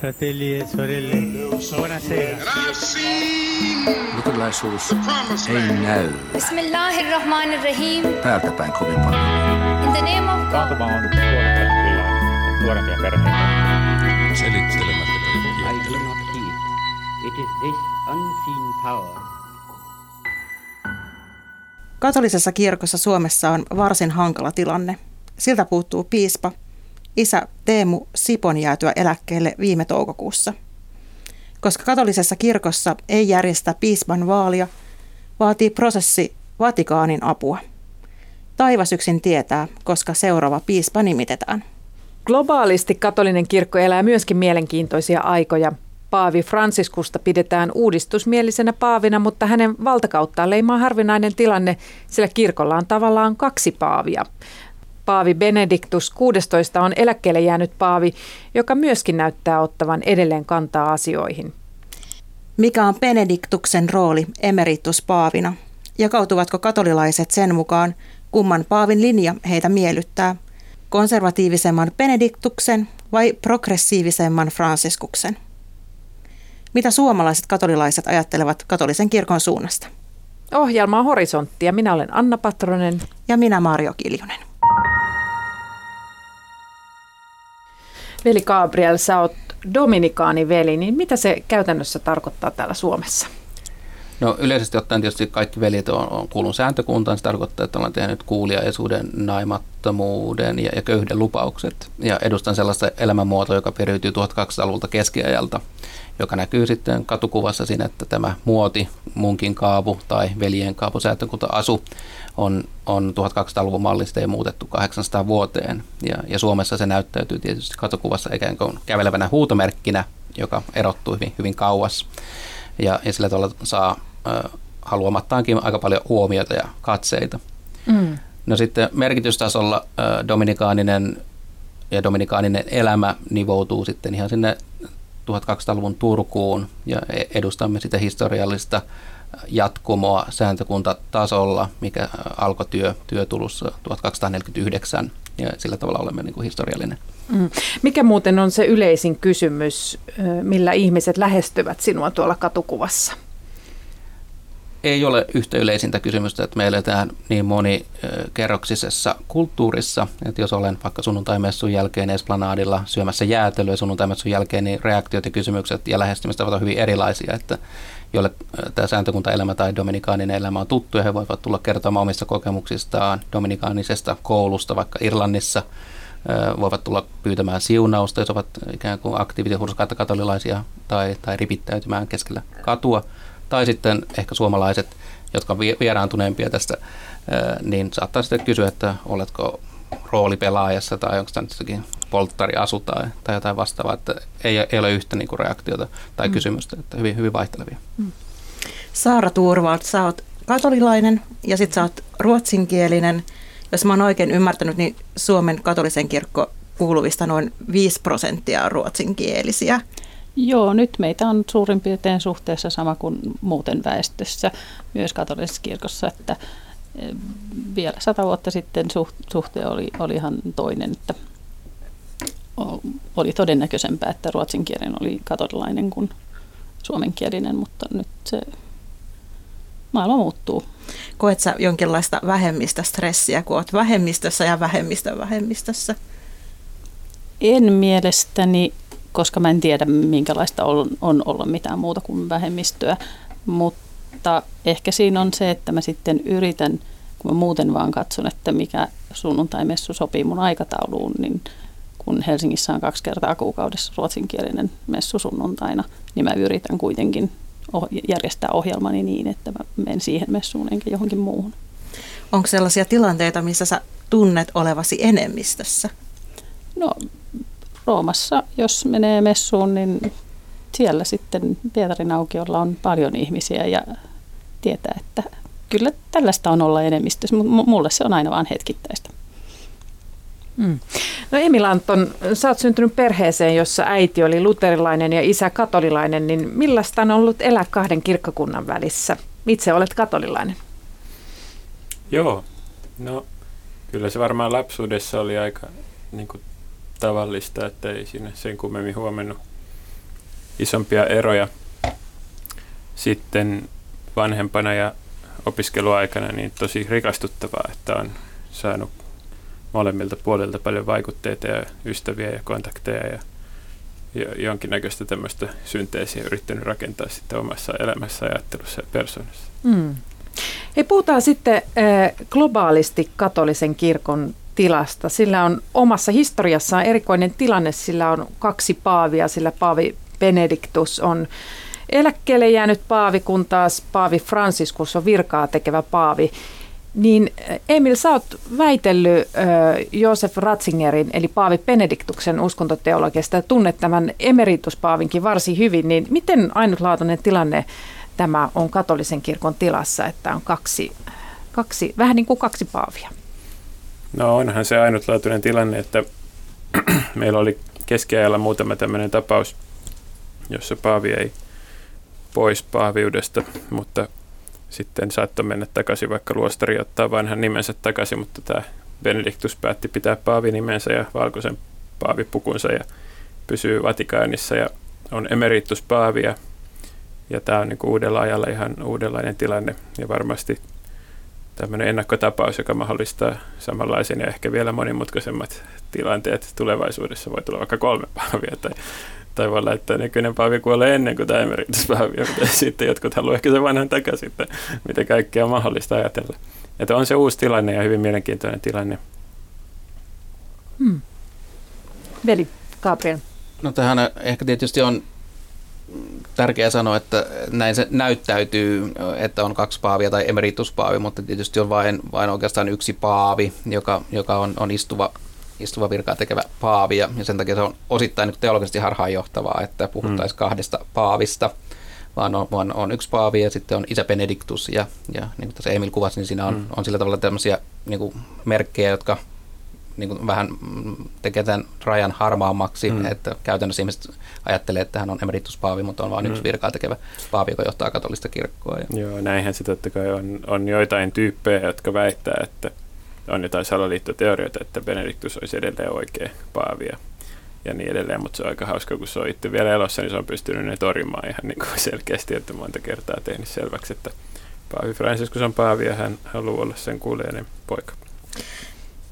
fratelli e sorelle, buonasera. Luterilaisuus ei näy Bismillahirrahmanirrahim. päältä päin kovin paljon. In the name of God. Taantuma on nuorempia perheitä. Selittelemättä I do not heed. It is this unseen power Katolisessa kirkossa Suomessa on varsin hankala tilanne. Siltä puuttuu piispa, isä Teemu Sipon jäätyä eläkkeelle viime toukokuussa. Koska katolisessa kirkossa ei järjestä piispan vaalia, vaatii prosessi Vatikaanin apua. Taivas yksin tietää, koska seuraava piispa nimitetään. Globaalisti katolinen kirkko elää myöskin mielenkiintoisia aikoja. Paavi Franciskusta pidetään uudistusmielisenä paavina, mutta hänen valtakauttaan leimaa harvinainen tilanne, sillä kirkolla on tavallaan kaksi paavia. Paavi Benediktus 16 on eläkkeelle jäänyt paavi, joka myöskin näyttää ottavan edelleen kantaa asioihin. Mikä on Benediktuksen rooli emerituspaavina? Jakautuvatko katolilaiset sen mukaan, kumman paavin linja heitä miellyttää? Konservatiivisemman Benediktuksen vai progressiivisemman Franciskuksen? Mitä suomalaiset katolilaiset ajattelevat katolisen kirkon suunnasta? Ohjelma on Horisontti ja minä olen Anna Patronen. Ja minä Marjo Kiljunen. Veli Gabriel, sä oot dominikaaniveli, niin mitä se käytännössä tarkoittaa täällä Suomessa? No yleisesti ottaen tietysti kaikki veljet on, on kuulun sääntökuntaan. Se tarkoittaa, että ollaan tehnyt kuuliaisuuden, naimattomuuden ja, ja köyhden lupaukset. Ja edustan sellaista elämänmuotoa, joka periytyy 1200-luvulta keskiajalta, joka näkyy sitten katukuvassa siinä, että tämä muoti, munkin kaavu tai veljen kaavu sääntökunta-asu on, on 1200-luvun mallista ja muutettu 800 vuoteen. Ja, ja Suomessa se näyttäytyy tietysti katukuvassa ikään kuin kävelevänä huutomerkkinä, joka erottuu hyvin, hyvin kauas. Ja, ja sillä tavalla saa ö, haluamattaankin aika paljon huomiota ja katseita. Mm. No sitten merkitystasolla ö, dominikaaninen ja dominikaaninen elämä nivoutuu sitten ihan sinne 1200-luvun Turkuun ja e, edustamme sitä historiallista jatkumoa sääntökuntatasolla, mikä alkoi työ, työtulussa 1249 ja sillä tavalla olemme niin kuin historiallinen. Mm. Mikä muuten on se yleisin kysymys, millä ihmiset lähestyvät sinua tuolla katukuvassa? Ei ole yhtä yleisintä kysymystä, että me eletään niin monikerroksisessa kulttuurissa, että jos olen vaikka sunnuntaimessun jälkeen Esplanadilla syömässä jäätelöä sunnuntaimessun jälkeen, niin reaktiot ja kysymykset ja lähestymistavat ovat hyvin erilaisia, että jolle tämä sääntökuntaelämä tai dominikaaninen elämä on tuttu ja he voivat tulla kertomaan omista kokemuksistaan dominikaanisesta koulusta vaikka Irlannissa, voivat tulla pyytämään siunausta, jos ovat ikään kuin aktiivisia hurskaita katolilaisia tai, tai ripittäytymään keskellä katua. Tai sitten ehkä suomalaiset, jotka on vieraantuneempia tästä, niin saattaa sitten kysyä, että oletko roolipelaajassa tai onko tämä nyt polttariasu tai, tai jotain vastaavaa, että ei, ei ole yhtä niin kuin reaktiota tai mm. kysymystä, että hyvin, hyvin vaihtelevia. Mm. Saara Turvalt, sä oot katolilainen ja sitten sä oot ruotsinkielinen. Jos mä oon oikein ymmärtänyt, niin Suomen katolisen kirkko kuuluvista noin 5 prosenttia ruotsinkielisiä. Joo, nyt meitä on suurin piirtein suhteessa sama kuin muuten väestössä, myös katolisessa kirkossa, että eh, vielä sata vuotta sitten suhte oli, oli ihan toinen, että oli todennäköisempää, että ruotsinkielinen oli katolilainen kuin suomenkielinen, mutta nyt se maailma muuttuu. Koet sä jonkinlaista vähemmistöstressiä, kun olet vähemmistössä ja vähemmistön vähemmistössä? En mielestäni, koska mä en tiedä minkälaista on, on olla mitään muuta kuin vähemmistöä, mutta ehkä siinä on se, että mä sitten yritän, kun mä muuten vaan katson, että mikä sunnuntaimessu sopii mun aikatauluun, niin kun Helsingissä on kaksi kertaa kuukaudessa ruotsinkielinen messu sunnuntaina, niin mä yritän kuitenkin järjestää ohjelmani niin, että mä menen siihen messuun enkä johonkin muuhun. Onko sellaisia tilanteita, missä sä tunnet olevasi enemmistössä? No Roomassa, jos menee messuun, niin siellä sitten Pietarin aukiolla on paljon ihmisiä ja tietää, että kyllä tällaista on olla enemmistössä, mutta mulle se on aina vain hetkittäistä. Mm. No Emil Anton, sä oot syntynyt perheeseen, jossa äiti oli luterilainen ja isä katolilainen, niin millaista on ollut elää kahden kirkkokunnan välissä? Itse olet katolilainen. Joo, no kyllä se varmaan lapsuudessa oli aika niin kuin, tavallista, että ei siinä sen kummemmin huomannut isompia eroja sitten vanhempana ja opiskeluaikana niin tosi rikastuttavaa, että on saanut molemmilta puolilta paljon vaikutteita ja ystäviä ja kontakteja ja, jonkinnäköistä tämmöistä synteesiä yrittänyt rakentaa sitten omassa elämässä, ajattelussa ja persoonassa. Mm. Hei, puhutaan sitten äh, globaalisti katolisen kirkon tilasta. Sillä on omassa historiassaan erikoinen tilanne. Sillä on kaksi paavia, sillä paavi Benediktus on eläkkeelle jäänyt paavi, kun taas paavi Franciscus on virkaa tekevä paavi. Niin Emil, sä oot väitellyt äh, Josef Ratzingerin, eli Paavi Benediktuksen uskontoteologiasta ja tunnet tämän emerituspaavinkin varsin hyvin, niin miten ainutlaatuinen tilanne tämä on katolisen kirkon tilassa, että on kaksi, kaksi vähän niin kuin kaksi paavia? No onhan se ainutlaatuinen tilanne, että meillä oli keskiajalla muutama tämmöinen tapaus, jossa paavi ei pois paaviudesta, mutta sitten saattoi mennä takaisin, vaikka luostari ottaa vanhan nimensä takaisin, mutta tämä Benediktus päätti pitää paavinimensä ja valkoisen paavipukunsa ja pysyy Vatikaanissa ja on emerituspaavi ja, ja tämä on niin uudella ajalla ihan uudenlainen tilanne ja varmasti tämmöinen ennakkotapaus, joka mahdollistaa samanlaisen ja ehkä vielä monimutkaisemmat tilanteet tulevaisuudessa. Voi tulla vaikka kolme paavia tai tai voi olla, että nykyinen paavi kuolee ennen kuin tämä emerituspaavi, mutta sitten jotkut haluavat ehkä sen vanhan takaisin, että mitä kaikkea on mahdollista ajatella. Että on se uusi tilanne ja hyvin mielenkiintoinen tilanne. Hmm. Veli, Gabriel. No tähän ehkä tietysti on tärkeää sanoa, että näin se näyttäytyy, että on kaksi paavia tai emerituspaavi, mutta tietysti on vain, vain oikeastaan yksi paavi, joka, joka on, on istuva istuva virkaa tekevä paavi, ja sen takia se on osittain teologisesti harhaanjohtavaa, että puhuttaisiin mm. kahdesta paavista, vaan on, vaan on yksi paavi ja sitten on isä Benediktus, ja, ja niin kuin tässä Emil kuvasi, niin siinä on, mm. on sillä tavalla tämmöisiä niin kuin merkkejä, jotka niin kuin vähän tekee tämän rajan harmaammaksi, mm. että käytännössä ihmiset ajattelee, että hän on emerituspaavi, mutta on vain mm. yksi virkaa tekevä paavi, joka johtaa katolista kirkkoa. Ja. Joo, näinhän se totta kai on, on joitain tyyppejä, jotka väittää, että on jotain salaliittoteorioita, että Benediktus olisi edelleen oikea paavi ja, ja niin edelleen, mutta se on aika hauska, kun se on itse vielä elossa, niin se on pystynyt ne torjumaan ihan niin kuin selkeästi, että monta kertaa tehnyt selväksi, että Paavi Franciscus on paavi ja hän haluaa olla sen kuulijainen poika.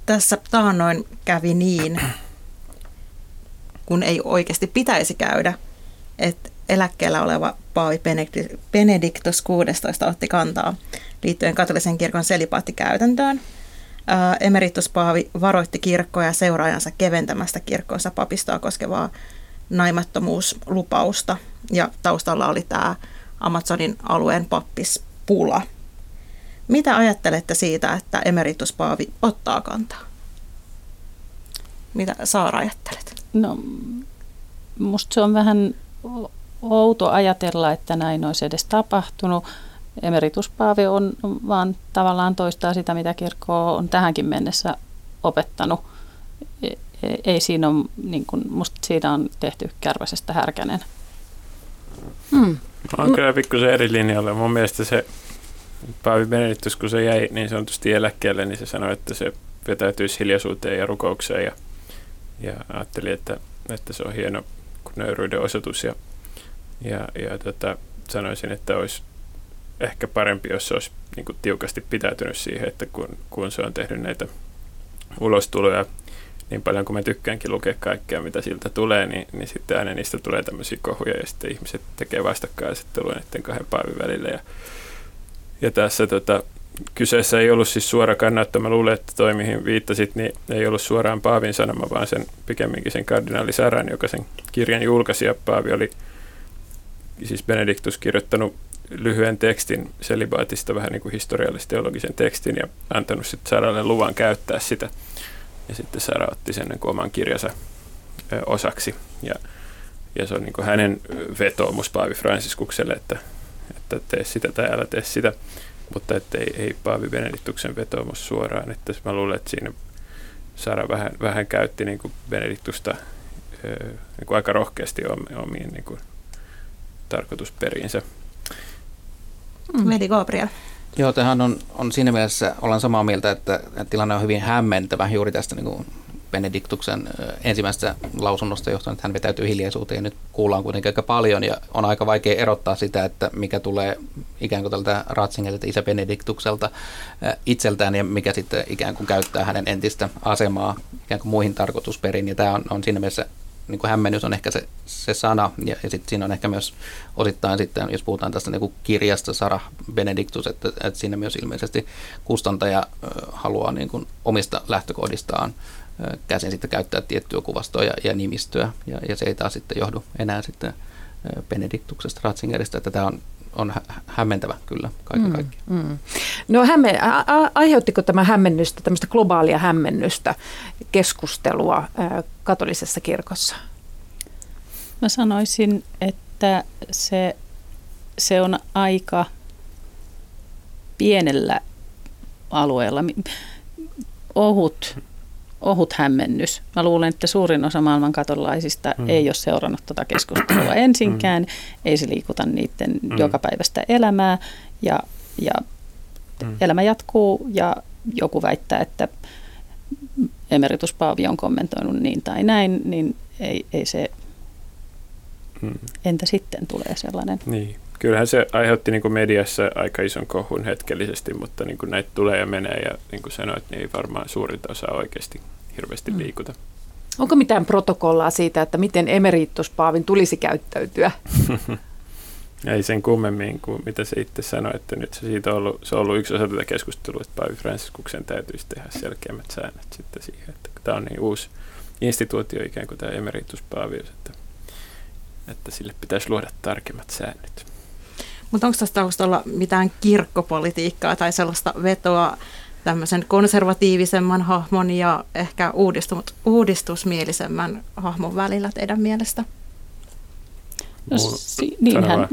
Tässä taannoin kävi niin, kun ei oikeasti pitäisi käydä, että eläkkeellä oleva Paavi Benediktus 16 otti kantaa liittyen katolisen kirkon selipaattikäytäntöön – Emerituspaavi varoitti kirkkoja seuraajansa keventämästä kirkkoissa papistoa koskevaa naimattomuuslupausta. Ja taustalla oli tämä Amazonin alueen pappispula. Mitä ajattelette siitä, että emerituspaavi ottaa kantaa? Mitä Saara ajattelet? No, musta se on vähän outo ajatella, että näin olisi edes tapahtunut emerituspaavi on vaan tavallaan toistaa sitä, mitä kirkko on tähänkin mennessä opettanut. E, e, ei siinä ole, niin kuin, musta siinä on tehty kärväsestä härkänen. Hmm. On kyllä pikkusen eri linjalle. Mun mielestä se Paavi Benediktus, kun se jäi niin sanotusti eläkkeelle, niin se sanoi, että se vetäytyisi hiljaisuuteen ja rukoukseen ja, ja ajatteli, että, että se on hieno nöyryyden osoitus ja, ja, ja tota, sanoisin, että olisi ehkä parempi, jos se olisi niin kuin tiukasti pitäytynyt siihen, että kun, kun se on tehnyt näitä ulostuloja niin paljon kuin mä tykkäänkin lukea kaikkea, mitä siltä tulee, niin, niin sitten aina niistä tulee tämmöisiä kohuja ja sitten ihmiset tekee vastakkainasettelua näiden kahden paavin välillä. Ja, ja tässä tota, kyseessä ei ollut siis suora kannatto. Mä luulen, että toi mihin viittasit, niin ei ollut suoraan Paavin sanoma, vaan sen pikemminkin sen kardinaali Saran, joka sen kirjan julkaisi. Ja Paavi oli siis Benediktus kirjoittanut lyhyen tekstin selibaatista, vähän niin kuin historiallis-teologisen tekstin ja antanut sitten Saralle luvan käyttää sitä. Ja sitten Sara otti sen niin oman kirjansa osaksi. Ja, ja se on niin kuin hänen vetoomus Paavi Franciskukselle, että, että tee sitä tai älä tee sitä. Mutta että ei, ei Paavi Benediktuksen vetoomus suoraan. Että mä luulen, että siinä Sara vähän, vähän käytti niin kuin Benediktusta niin kuin aika rohkeasti omiin niin kuin tarkoitusperiinsä. Mm. Veli Gabriel. Joo, tähän on, on siinä mielessä, ollaan samaa mieltä, että tilanne on hyvin hämmentävä juuri tästä niin kuin Benediktuksen ensimmäisestä lausunnosta johtuen, että hän vetäytyy hiljaisuuteen. Nyt kuullaan kuitenkin aika paljon ja on aika vaikea erottaa sitä, että mikä tulee ikään kuin tältä Ratzingerilta, isä Benediktukselta itseltään ja mikä sitten ikään kuin käyttää hänen entistä asemaa ikään kuin muihin tarkoitusperiin. Ja tämä on, on siinä mielessä niin kuin hämmennys on ehkä se, se sana, ja, ja sitten siinä on ehkä myös osittain sitten, jos puhutaan tästä niin kuin kirjasta Sarah Benedictus, että, että siinä myös ilmeisesti kustantaja haluaa niin kuin omista lähtökohdistaan käsin sitten käyttää tiettyä kuvastoa ja, ja nimistöä, ja, ja se ei taas sitten johdu enää sitten Benediktuksesta, Ratzingerista, että tämä on on hämmentävä kyllä kaiken mm, kaikkiaan. Mm. No hämme, a, a, aiheuttiko tämä hämmennystä, tämmöistä globaalia hämmennystä, keskustelua ä, katolisessa kirkossa? Mä sanoisin, että se, se on aika pienellä alueella ohut ohut hämmennys. Mä luulen, että suurin osa maailman katolaisista mm. ei ole seurannut tuota keskustelua ensinkään, mm. ei se liikuta niiden mm. jokapäiväistä elämää ja, ja mm. elämä jatkuu ja joku väittää, että emerituspaavi on kommentoinut niin tai näin, niin ei, ei se, mm. entä sitten tulee sellainen? Niin. Kyllähän se aiheutti niin kuin mediassa aika ison kohun hetkellisesti, mutta niin kuin näitä tulee ja menee ja niin kuin sanoit, niin ei varmaan suurinta osaa oikeasti hirveästi mm. liikuta. Onko mitään protokollaa siitä, että miten emerituspaavin tulisi käyttäytyä? Ei sen kummemmin kuin mitä se itse sanoi, että nyt se, siitä on ollut, se on ollut yksi osa tätä keskustelua, että Paavi Franciskuksen täytyisi tehdä selkeämmät säännöt sitten siihen, että tämä on niin uusi instituutio ikään kuin tämä emerituspaavi, että, että sille pitäisi luoda tarkemmat säännöt. Mutta onko tässä taustalla mitään kirkkopolitiikkaa tai sellaista vetoa tämmöisen konservatiivisemman hahmon ja ehkä uudistusmielisemmän hahmon välillä teidän mielestä? No, si- niinhän,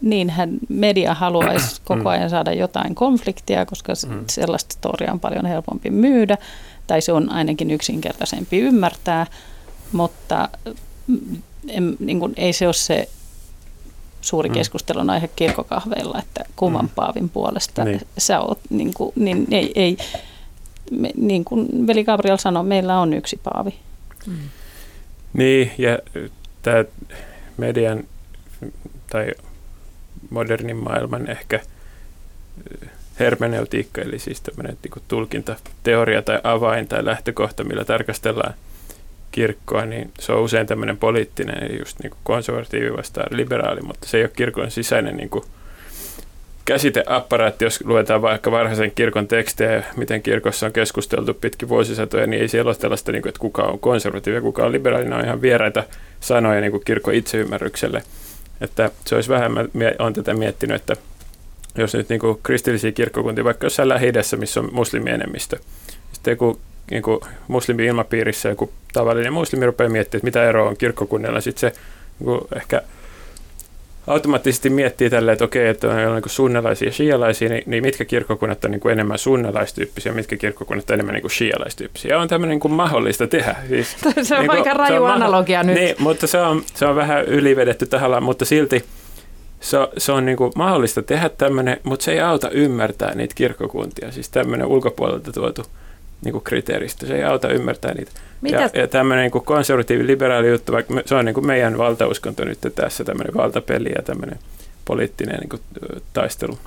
niinhän media haluaisi koko ajan saada jotain konfliktia, koska mm. sellaista storia on paljon helpompi myydä, tai se on ainakin yksinkertaisempi ymmärtää, mutta mm, en, niin kuin, ei se ole se suuri mm. keskustelun aihe kirkokahveilla, että kumman mm. paavin puolesta niin. sä oot, niin, kuin, niin ei, ei me, niin kuin veli Gabriel sanoi, meillä on yksi paavi. Mm. Niin, ja tämä median tai modernin maailman ehkä hermeneutiikka, eli siis tämmöinen niin tulkinta, teoria tai avain tai lähtökohta, millä tarkastellaan kirkkoa, niin se on usein tämmöinen poliittinen, just niin konservatiivi vastaan liberaali, mutta se ei ole kirkon sisäinen niin kuin käsiteapparaatti, jos luetaan vaikka varhaisen kirkon tekstejä, miten kirkossa on keskusteltu pitkin vuosisatoja, niin ei siellä ole tällaista, niin kuin, että kuka on konservatiivi ja kuka on liberaali, on ihan vieraita sanoja niin kuin kirkon itseymmärrykselle. Että se olisi vähän, mä olen tätä miettinyt, että jos nyt niin kuin kristillisiä kirkkokuntia, vaikka jossain lähi missä on muslimienemmistö, sitten joku niin kuin muslimi-ilmapiirissä joku tavallinen muslimi rupeaa miettimään, että mitä eroa on kirkkokunnilla. Sitten se niin kuin ehkä automaattisesti miettii tälle, että okei, että on niin sunnelaisia ja shialaisia, niin, niin mitkä kirkkokunnat on niin kuin enemmän sunnelaistyyppisiä, mitkä kirkkokunnat on enemmän niin kuin shialaistyyppisiä. Ja on tämmöinen niin kuin mahdollista tehdä. Siis, se on niin kuin, aika raju on analogia maho- nyt. Niin, mutta se on, se on vähän ylivedetty tahallaan, mutta silti se, se on niin kuin mahdollista tehdä tämmöinen, mutta se ei auta ymmärtää niitä kirkkokuntia. Siis tämmöinen ulkopuolelta tuotu niin kuin kriteeristö. Se ei auta ymmärtää niitä. Mitä? Ja, ja tämmöinen niin konservatiivi-liberaali juttu, vaikka me, se on niin kuin meidän valtauskonto nyt tässä, tämmöinen valtapeli ja tämmöinen poliittinen niin kuin, taistelu,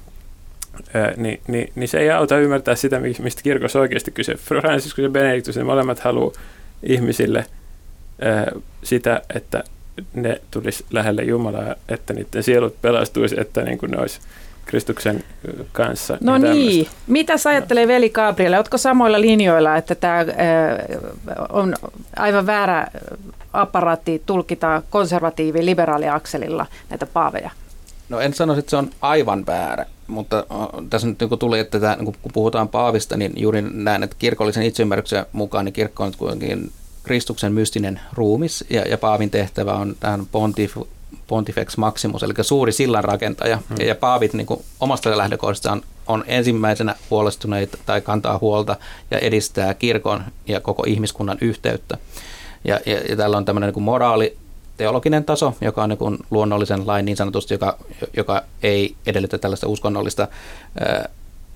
ää, niin, niin, niin, se ei auta ymmärtää sitä, mistä kirkossa oikeasti kyse. Franciscus ja Benedictus, ne molemmat haluaa ihmisille ää, sitä, että ne tulisi lähelle Jumalaa, että niiden sielut pelastuisi, että niin kuin ne olisi Kristuksen kanssa. No niin, mitä sä ajattelee veli Gabriel? Oletko samoilla linjoilla, että tämä on aivan väärä apparaatti tulkita konservatiivi liberaali akselilla näitä paaveja? No en sano, että se on aivan väärä, mutta tässä nyt niin tuli, että tämä, niin kun puhutaan paavista, niin juuri näen, että kirkollisen itseymmärryksen mukaan niin kirkko on kuitenkin Kristuksen mystinen ruumis ja, ja paavin tehtävä on tähän pontif, Pontifex Maximus, eli suuri sillanrakentaja. Hmm. Ja paavit niin kuin omasta lähtökohdastaan on ensimmäisenä huolestuneita tai kantaa huolta ja edistää kirkon ja koko ihmiskunnan yhteyttä. Ja, ja, ja tällä on tämmöinen niin kuin moraali, teologinen taso, joka on niin luonnollisen lain niin sanotusti, joka, joka ei edellytä tällaista uskonnollista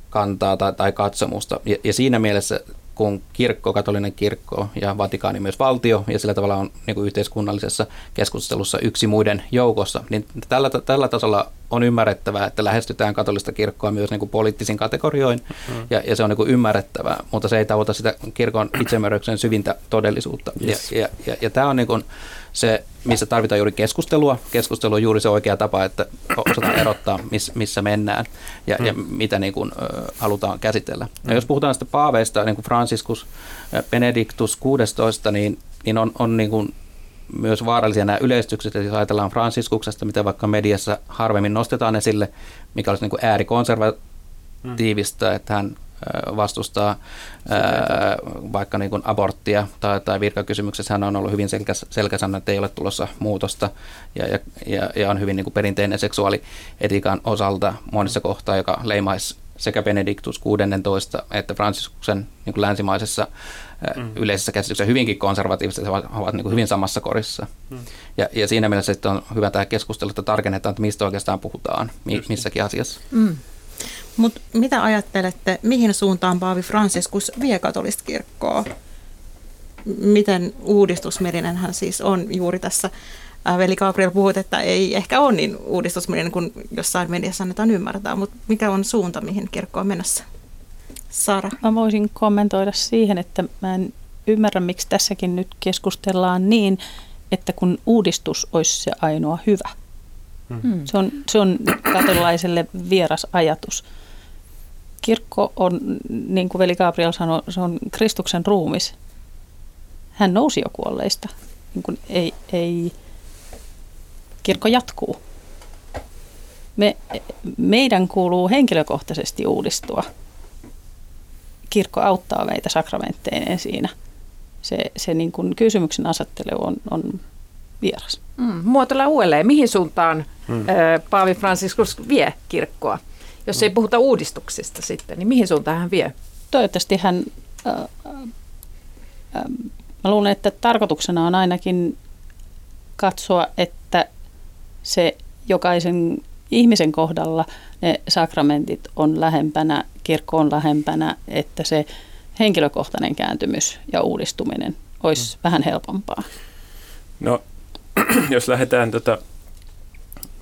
kantaa tai, tai katsomusta. Ja, ja siinä mielessä kun kirkko, katolinen kirkko ja Vatikaani myös valtio ja sillä tavalla on niin kuin yhteiskunnallisessa keskustelussa yksi muiden joukossa, niin tällä, tällä tasolla on ymmärrettävää, että lähestytään katolista kirkkoa myös niin kuin poliittisin kategorioin mm. ja, ja se on niin kuin ymmärrettävää, mutta se ei tavoita sitä kirkon itsemääräyksen syvintä todellisuutta. Yes. Ja, ja, ja, ja tämä on niin kuin se, missä tarvitaan juuri keskustelua. Keskustelu on juuri se oikea tapa, että osataan erottaa, miss, missä mennään ja, mm. ja mitä niin kuin, ö, halutaan käsitellä. Mm. Ja jos puhutaan sitä paaveista, niin kuin Franciscus Benedictus 16, niin, niin on, on niin kuin myös vaarallisia nämä yleistykset, jos ajatellaan Franciskuksesta, mitä vaikka mediassa harvemmin nostetaan esille, mikä olisi niin kuin äärikonservatiivista, mm. että hän vastustaa ää, vaikka niin kuin aborttia tai, tai virkakysymyksessä hän on ollut hyvin selkäs, selkäsanna, että ei ole tulossa muutosta ja, ja, ja, ja on hyvin niin kuin perinteinen seksuaalietiikan osalta monissa kohtaa, joka leimaisi sekä Benediktus 16 että Franciscuksen niin kuin länsimaisessa mm. yleisessä käsityksessä hyvinkin konservatiivisesti, he ovat, ovat niin kuin hyvin samassa korissa. Mm. Ja, ja siinä mielessä sitten on hyvä tämä keskustelu, että tarkennetaan, että mistä oikeastaan puhutaan mi, missäkin asiassa. Mm. Mutta mitä ajattelette, mihin suuntaan Paavi Franciscus vie katolista kirkkoa? Miten uudistusmielinen hän siis on juuri tässä? Veli Gabriel puhui, että ei ehkä ole niin uudistusmielinen kuin jossain mediassa annetaan ymmärtää, mutta mikä on suunta, mihin kirkko on menossa? Sara. Mä voisin kommentoida siihen, että mä en ymmärrä, miksi tässäkin nyt keskustellaan niin, että kun uudistus olisi se ainoa hyvä. Hmm. Se, on, se on katolaiselle vieras ajatus kirkko on, niin kuin veli Gabriel sanoi, se on Kristuksen ruumis. Hän nousi jo kuolleista. Niin kuin ei, ei, kirkko jatkuu. Me, meidän kuuluu henkilökohtaisesti uudistua. Kirkko auttaa meitä sakramentteineen siinä. Se, se niin kuin kysymyksen asettelu on, on vieras. Mm, muotoilla uudelleen. Mihin suuntaan mm. Paavi Franciscus vie kirkkoa? Jos ei puhuta uudistuksista sitten, niin mihin suuntaan hän vie? Toivottavasti hän, äh, äh, mä luulen, että tarkoituksena on ainakin katsoa, että se jokaisen ihmisen kohdalla ne sakramentit on lähempänä, kirkko on lähempänä, että se henkilökohtainen kääntymys ja uudistuminen olisi mm. vähän helpompaa. No, jos lähdetään tota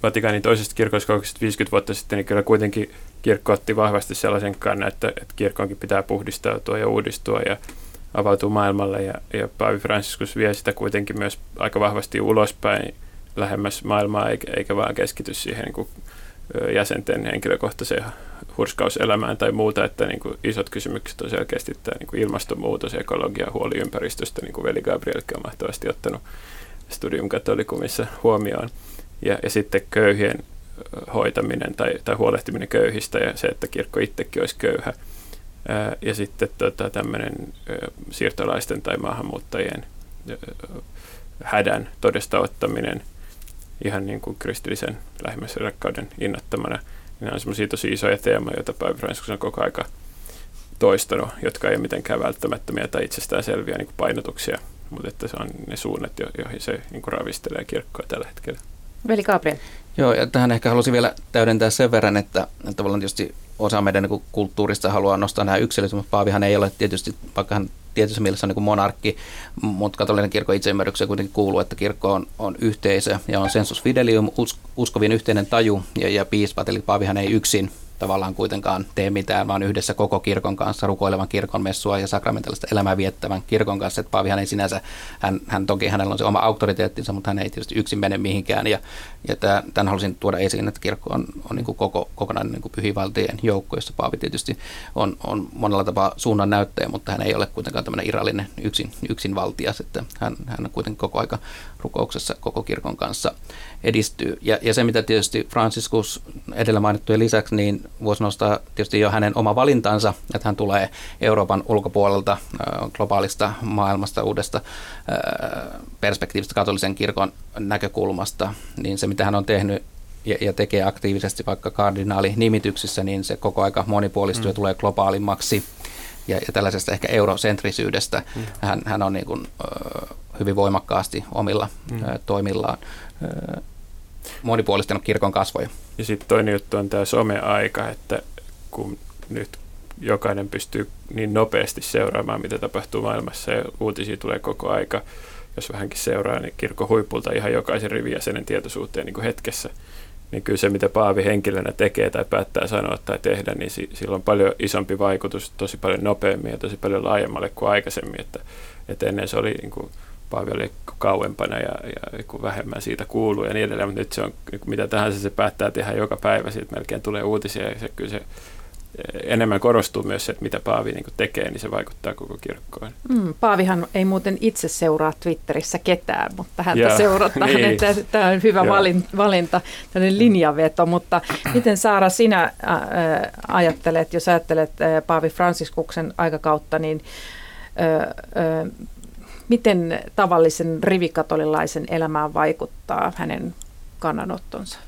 Vatikaanin toisesta kirkolliskokouksesta 50 vuotta sitten, niin kyllä kuitenkin kirkko otti vahvasti sellaisen kannan, että, että kirkonkin pitää puhdistautua ja uudistua ja avautua maailmalle. Ja, ja Paavi Franciscus vie sitä kuitenkin myös aika vahvasti ulospäin lähemmäs maailmaa, eikä, eikä vaan keskity siihen niin kuin, jäsenten henkilökohtaiseen hurskauselämään tai muuta, että niin kuin isot kysymykset on selkeästi tämä niin kuin ilmastonmuutos, ekologia, huoli ympäristöstä, niin kuin veli Gabrielkin on mahtavasti ottanut Studium Catholicumissa huomioon ja, ja sitten köyhien hoitaminen tai, tai huolehtiminen köyhistä ja se, että kirkko itsekin olisi köyhä. Ja sitten tota, tämmöinen siirtolaisten tai maahanmuuttajien hädän todesta ottaminen ihan niin kuin kristillisen lähimmäisen innottamana. Nämä on semmoisia tosi isoja teemoja, joita Päivi Franciscus on koko aika toistanut, jotka ei ole mitenkään välttämättömiä tai itsestäänselviä niin kuin painotuksia, mutta että se on ne suunnat, joihin se niin kuin ravistelee kirkkoa tällä hetkellä. Veli Gabriel. Joo, ja tähän ehkä halusin vielä täydentää sen verran, että, että tavallaan tietysti osa meidän niin kulttuurista haluaa nostaa nämä yksilöt, mutta Paavihan ei ole tietysti, vaikka hän tietyssä mielessä on niin kuin monarkki, mutta katolinen kirkko itseymmärrykseen kuitenkin kuuluu, että kirkko on, on yhteisö ja on sensus fidelium, uskovien yhteinen taju ja, ja piispat, eli Paavihan ei yksin tavallaan kuitenkaan tee mitään, vaan yhdessä koko kirkon kanssa, rukoilevan kirkon messua ja sakramentaalista elämää viettävän kirkon kanssa. Että Paavihan ei sinänsä, hän, hän toki hänellä on se oma auktoriteettinsa, mutta hän ei tietysti yksin mene mihinkään. Ja, ja tämän halusin tuoda esiin, että kirkko on, on niin kuin koko, kokonainen niin pyhivaltien joukko, jossa Paavi tietysti on, on monella tapaa suunnan näyttäjä, mutta hän ei ole kuitenkaan tämmöinen irrallinen yksin, yksin valtias, että hän, hän on kuitenkin koko aika rukouksessa koko kirkon kanssa edistyy. Ja, ja se, mitä tietysti Franciscus edellä mainittujen lisäksi, niin voisi nostaa tietysti jo hänen oma valintansa, että hän tulee Euroopan ulkopuolelta globaalista maailmasta uudesta perspektiivistä katolisen kirkon näkökulmasta, niin se, mitä hän on tehnyt ja, ja tekee aktiivisesti vaikka kardinaali-nimityksissä, niin se koko aika monipuolistuu mm. ja tulee globaalimmaksi. Ja, ja tällaisesta ehkä eurosentrisyydestä mm. hän, hän on niin kuin, hyvin voimakkaasti omilla mm. toimillaan monipuolistanut kirkon kasvoja. Ja sitten toinen juttu on tämä someaika, että kun nyt jokainen pystyy niin nopeasti seuraamaan, mitä tapahtuu maailmassa ja uutisia tulee koko aika. Jos vähänkin seuraa, niin kirkon huipulta ihan jokaisen rivijäsenen tietoisuuteen niin kuin hetkessä. Niin kyllä se, mitä Paavi henkilönä tekee tai päättää sanoa tai tehdä, niin si- sillä on paljon isompi vaikutus tosi paljon nopeammin ja tosi paljon laajemmalle kuin aikaisemmin. Että, että ennen se oli niin kuin, Paavi oli kauempana ja, ja kun vähemmän siitä kuuluu ja niin edelleen, mutta nyt se on mitä tahansa se päättää tehdä joka päivä, siitä melkein tulee uutisia ja se, kyllä se enemmän korostuu myös se, että mitä Paavi niin tekee, niin se vaikuttaa koko kirkkoon. Mm, Paavihan ei muuten itse seuraa Twitterissä ketään, mutta häntä ja, seurataan, niin. että tämä on hyvä valinta, tämmöinen linjaveto. Mutta miten Saara sinä äh, ajattelet, jos ajattelet äh, Paavi Fransiskuksen aikakautta, niin äh, äh, miten tavallisen rivikatolilaisen elämään vaikuttaa hänen kannanottonsa?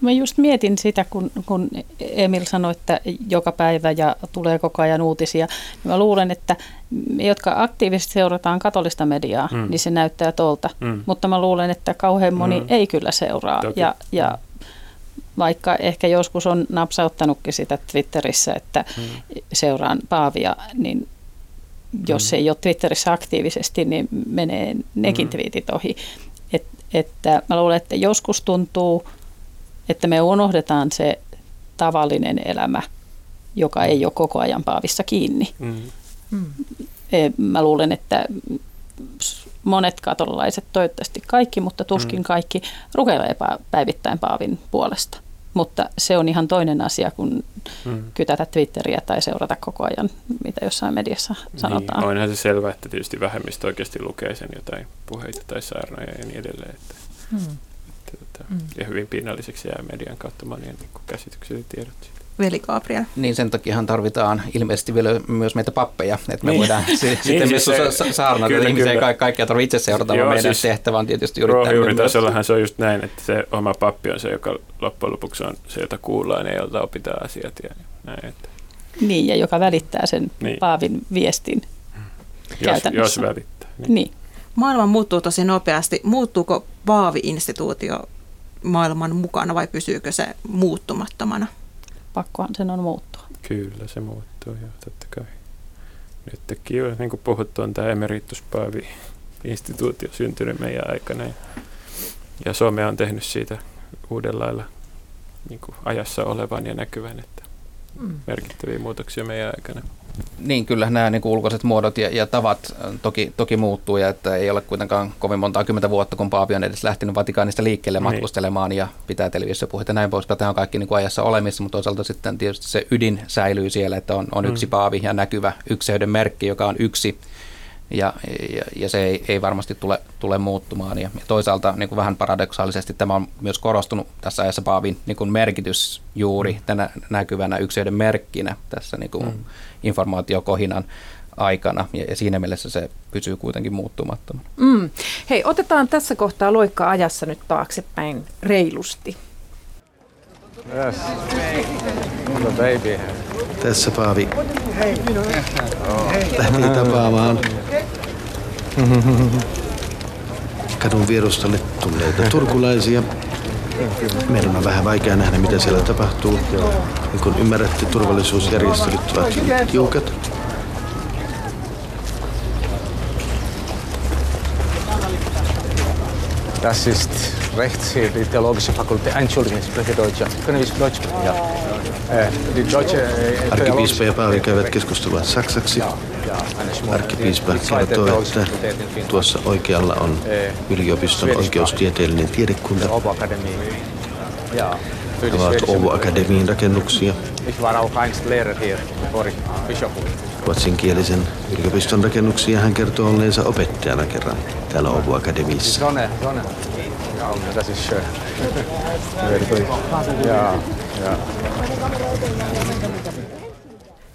Mä just mietin sitä, kun, kun Emil sanoi, että joka päivä ja tulee koko ajan uutisia. Niin mä luulen, että me, jotka aktiivisesti seurataan katolista mediaa, mm. niin se näyttää tuolta. Mm. Mutta mä luulen, että kauhean moni mm. ei kyllä seuraa. Ja, ja vaikka ehkä joskus on napsauttanutkin sitä Twitterissä, että mm. seuraan Paavia, niin jos mm. ei ole Twitterissä aktiivisesti, niin menee nekin mm. twiitit ohi. Et, että mä luulen, että joskus tuntuu että me unohdetaan se tavallinen elämä, joka ei ole koko ajan paavissa kiinni. Mm. Mm. Mä luulen, että monet katolaiset, toivottavasti kaikki, mutta tuskin mm. kaikki, rukoilee päivittäin paavin puolesta. Mutta se on ihan toinen asia kuin mm. kytätä Twitteriä tai seurata koko ajan, mitä jossain mediassa niin, sanotaan. Niin, onhan se selvä, että tietysti vähemmistö oikeasti lukee sen jotain puheita tai saarnoja ja niin edelleen. Että. Mm että, tota, mm. Ja hyvin pinnalliseksi jää median kautta monien niin käsityksiä ja tiedot siitä. Veli Gabriel. Niin sen takiahan tarvitaan ilmeisesti vielä myös meitä pappeja, että me niin. voidaan niin, sitten myös siis saarnata kyllä, ihmisiä kyllä. kaikkia tarvitse itse seurata, vaan meidän siis tehtävä on tietysti yrittää. Ruohonjuuritasollahan se on just näin, että se oma pappi on se, joka loppujen lopuksi on se, jota kuullaan ja jolta opitaan asiat ja näin. Että. Niin, ja joka välittää sen niin. Paavin viestin jos, jos välittää. Niin. niin. Maailma muuttuu tosi nopeasti. Muuttuuko Paavi-instituutio maailman mukana vai pysyykö se muuttumattomana? Pakkohan sen on muuttua. Kyllä se muuttuu, joo, totta kai. Nytkin jo, niin kuin puhuttu, on tämä emerituspaavi-instituutio syntynyt meidän aikana. Ja Suomi on tehnyt siitä uudella lailla niin ajassa olevan ja näkyvän, että. Merkittäviä muutoksia meidän aikana. Niin, kyllä nämä niin kuin ulkoiset muodot ja, ja tavat toki, toki muuttuu, ja että ei ole kuitenkaan kovin montaa kymmentä vuotta, kun Paavi on edes lähtenyt Vatikaanista liikkeelle niin. matkustelemaan ja pitää televisiopuheita näin pois. Tämä on kaikki niin kuin ajassa olemissa, mutta toisaalta sitten tietysti se ydin säilyy siellä, että on, on yksi mm. Paavi ja näkyvä ykseyden merkki, joka on yksi ja, ja, ja se ei, ei varmasti tule, tule muuttumaan. Ja, ja toisaalta niin kuin vähän paradoksaalisesti tämä on myös korostunut tässä ajassa Paavin niin kuin merkitys juuri mm. tänä näkyvänä yksilöiden merkkinä tässä niin kuin mm. informaatiokohinan aikana ja, ja siinä mielessä se pysyy kuitenkin muuttumattomana. Mm. Hei, otetaan tässä kohtaa loikka ajassa nyt taaksepäin reilusti. Yes. The baby. Tässä Paavi lähti tapaamaan kadun vierustalle tulleita turkulaisia. Meidän on vähän vaikea nähdä, mitä siellä tapahtuu. Niin kun ymmärrätte, turvallisuusjärjestelyt ovat tiukat. Das ist rechts hier die Theologische Fakultät. Entschuldigung, ich spreche Deutsch. Können wir Deutsch sprechen? Ja. Arkkipiispa ja Paavi käyvät keskustelua saksaksi. Arkkipiispa kertoo, että tuossa oikealla on yliopiston oikeustieteellinen tiedekunta. Nämä ovat Oulu Akademiin rakennuksia. Ruotsinkielisen yliopiston rakennuksia hän kertoo olleensa opettajana kerran täällä Oulu Akademiissa.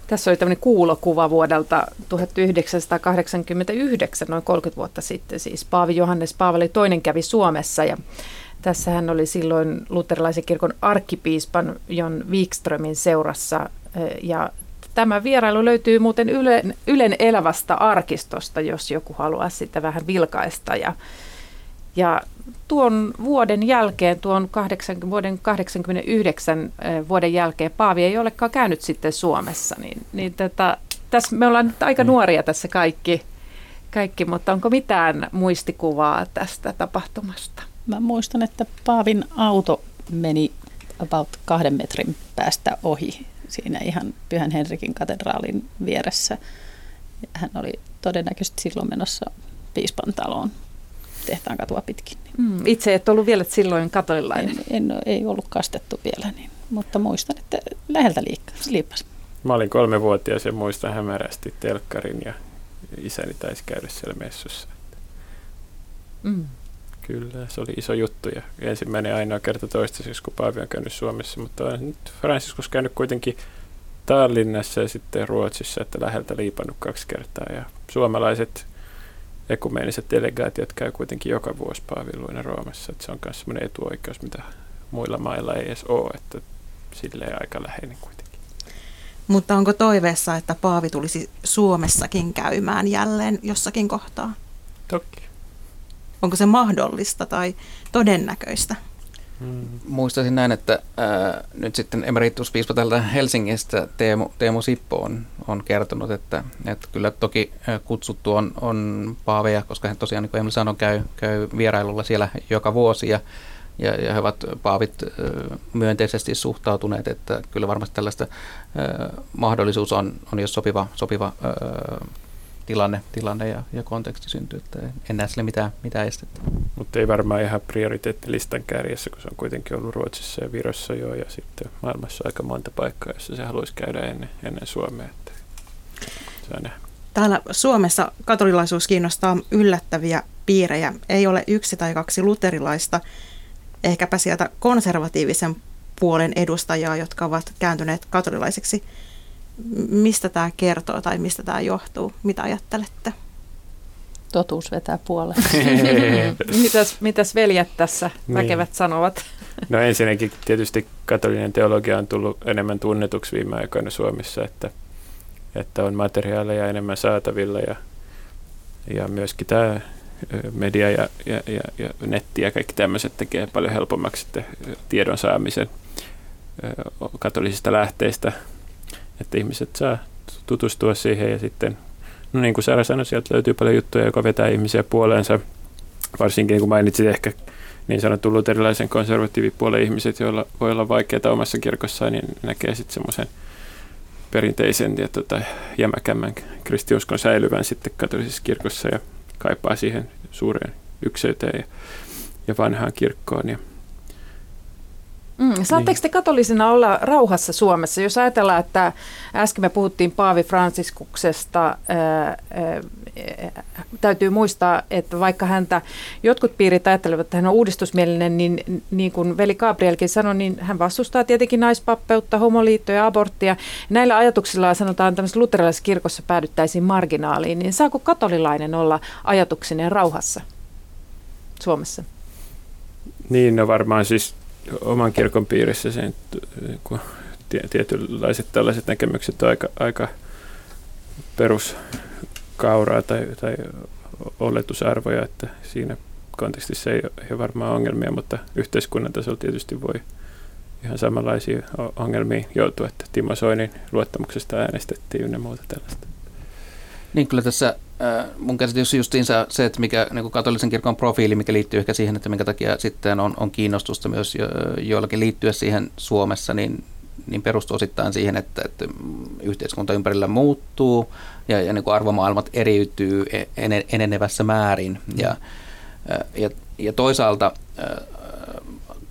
Tässä oli tämmöinen kuulokuva vuodelta 1989, noin 30 vuotta sitten siis. Paavi Johannes Paavali toinen kävi Suomessa ja tässä hän oli silloin luterilaisen kirkon arkkipiispan Jon Wikströmin seurassa ja Tämä vierailu löytyy muuten Ylen, Ylen elävästä arkistosta, jos joku haluaa sitä vähän vilkaista. Ja Ja tuon vuoden jälkeen, tuon 80, vuoden 89 vuoden jälkeen Paavi ei olekaan käynyt sitten Suomessa. Niin, niin tätä, tässä me ollaan nyt aika niin. nuoria tässä kaikki, kaikki, mutta onko mitään muistikuvaa tästä tapahtumasta? Mä muistan, että Paavin auto meni about kahden metrin päästä ohi siinä ihan Pyhän Henrikin katedraalin vieressä. Hän oli todennäköisesti silloin menossa piispan taloon tehtaan katua pitkin. Mm, itse et ollut vielä silloin katolilainen. En, en, ei ollut kastettu vielä, niin, mutta muistan, että läheltä liippas. Mä olin kolmevuotias ja muistan hämärästi telkkarin ja isäni taisi käydä siellä messussa. Mm. Kyllä, se oli iso juttu ja ensimmäinen ainoa kerta toistaiseksi, kun Paavi on käynyt Suomessa, mutta on nyt Franciscus käynyt kuitenkin Tallinnassa ja sitten Ruotsissa, että läheltä liipannut kaksi kertaa ja suomalaiset ekumeeniset delegaatiot käy kuitenkin joka vuosi Paaviluina Roomassa, että se on myös sellainen etuoikeus, mitä muilla mailla ei edes ole, että silleen aika läheinen kuitenkin. Mutta onko toiveessa, että Paavi tulisi Suomessakin käymään jälleen jossakin kohtaa? Toki. Onko se mahdollista tai todennäköistä? Hmm. Muistaisin näin, että ää, nyt sitten emerituspiispa tältä Helsingistä Teemu, Teemu Sippo on, on kertonut, että, että kyllä toki kutsuttu on, on paaveja, koska hän tosiaan, niin kuin Emil sanoi, käy, käy vierailulla siellä joka vuosi ja, ja, ja he ovat paavit myönteisesti suhtautuneet, että kyllä varmasti tällaista ää, mahdollisuus on, on jos sopiva, sopiva ää, tilanne, tilanne ja, ja konteksti syntyy, että en näe sille mitään, mitään estettä. Mutta ei varmaan ihan prioriteettilistan kärjessä, kun se on kuitenkin ollut Ruotsissa ja Virossa jo ja sitten maailmassa aika monta paikkaa, jossa se haluaisi käydä ennen, ennen Suomea. Että se Täällä Suomessa katolilaisuus kiinnostaa yllättäviä piirejä. Ei ole yksi tai kaksi luterilaista, ehkäpä sieltä konservatiivisen puolen edustajaa, jotka ovat kääntyneet katolilaisiksi mistä tämä kertoo tai mistä tämä johtuu? Mitä ajattelette? Totuus vetää puoleen. mitäs, mitäs veljet tässä niin. väkevät sanovat? no ensinnäkin tietysti katolinen teologia on tullut enemmän tunnetuksi viime aikoina Suomessa, että, että on materiaaleja enemmän saatavilla ja, ja myöskin tämä media ja, ja, ja, ja netti ja kaikki tämmöiset tekee paljon helpommaksi tiedon saamisen katolisista lähteistä että ihmiset saa tutustua siihen ja sitten, no niin kuin Sara sanoi, sieltä löytyy paljon juttuja, joka vetää ihmisiä puoleensa, varsinkin niin kuin mainitsit ehkä niin sanottu luterilaisen konservatiivipuolen ihmiset, joilla voi olla vaikeaa omassa kirkossaan, niin näkee sitten semmoisen perinteisen ja tota, jämäkämmän kristiuskon säilyvän sitten katolisessa kirkossa ja kaipaa siihen suureen ykseyteen ja, ja vanhaan kirkkoon. Ja, Mm, saatteko niin. te katolisina olla rauhassa Suomessa? Jos ajatellaan, että äsken me puhuttiin Paavi Franciskuksesta, ää, ää, täytyy muistaa, että vaikka häntä jotkut piirit ajattelevat, että hän on uudistusmielinen, niin niin kuin veli Gabrielkin sanoi, niin hän vastustaa tietenkin naispappeutta, homoliittoja, aborttia. Näillä ajatuksilla sanotaan tämmöisessä luterilaisessa kirkossa päädyttäisiin marginaaliin, niin saako katolilainen olla ajatuksineen rauhassa Suomessa? Niin, no varmaan siis oman kirkon piirissä sen, kun tietynlaiset tällaiset näkemykset on aika, aika peruskauraa tai, tai oletusarvoja, että siinä kontekstissa ei ole varmaan ongelmia, mutta yhteiskunnan tasolla tietysti voi ihan samanlaisia ongelmia joutua, että Timo Soinin luottamuksesta äänestettiin ynnä muuta tällaista. Niin kyllä tässä mun käsitys justiinsa se, että mikä niin katolisen kirkon profiili, mikä liittyy ehkä siihen, että minkä takia sitten on, on kiinnostusta myös jo, joillakin liittyä siihen Suomessa, niin, niin perustuu osittain siihen, että, että yhteiskunta ympärillä muuttuu ja, ja niin arvomaailmat eriytyy e, enenevässä määrin. Mm. Ja, ja, ja toisaalta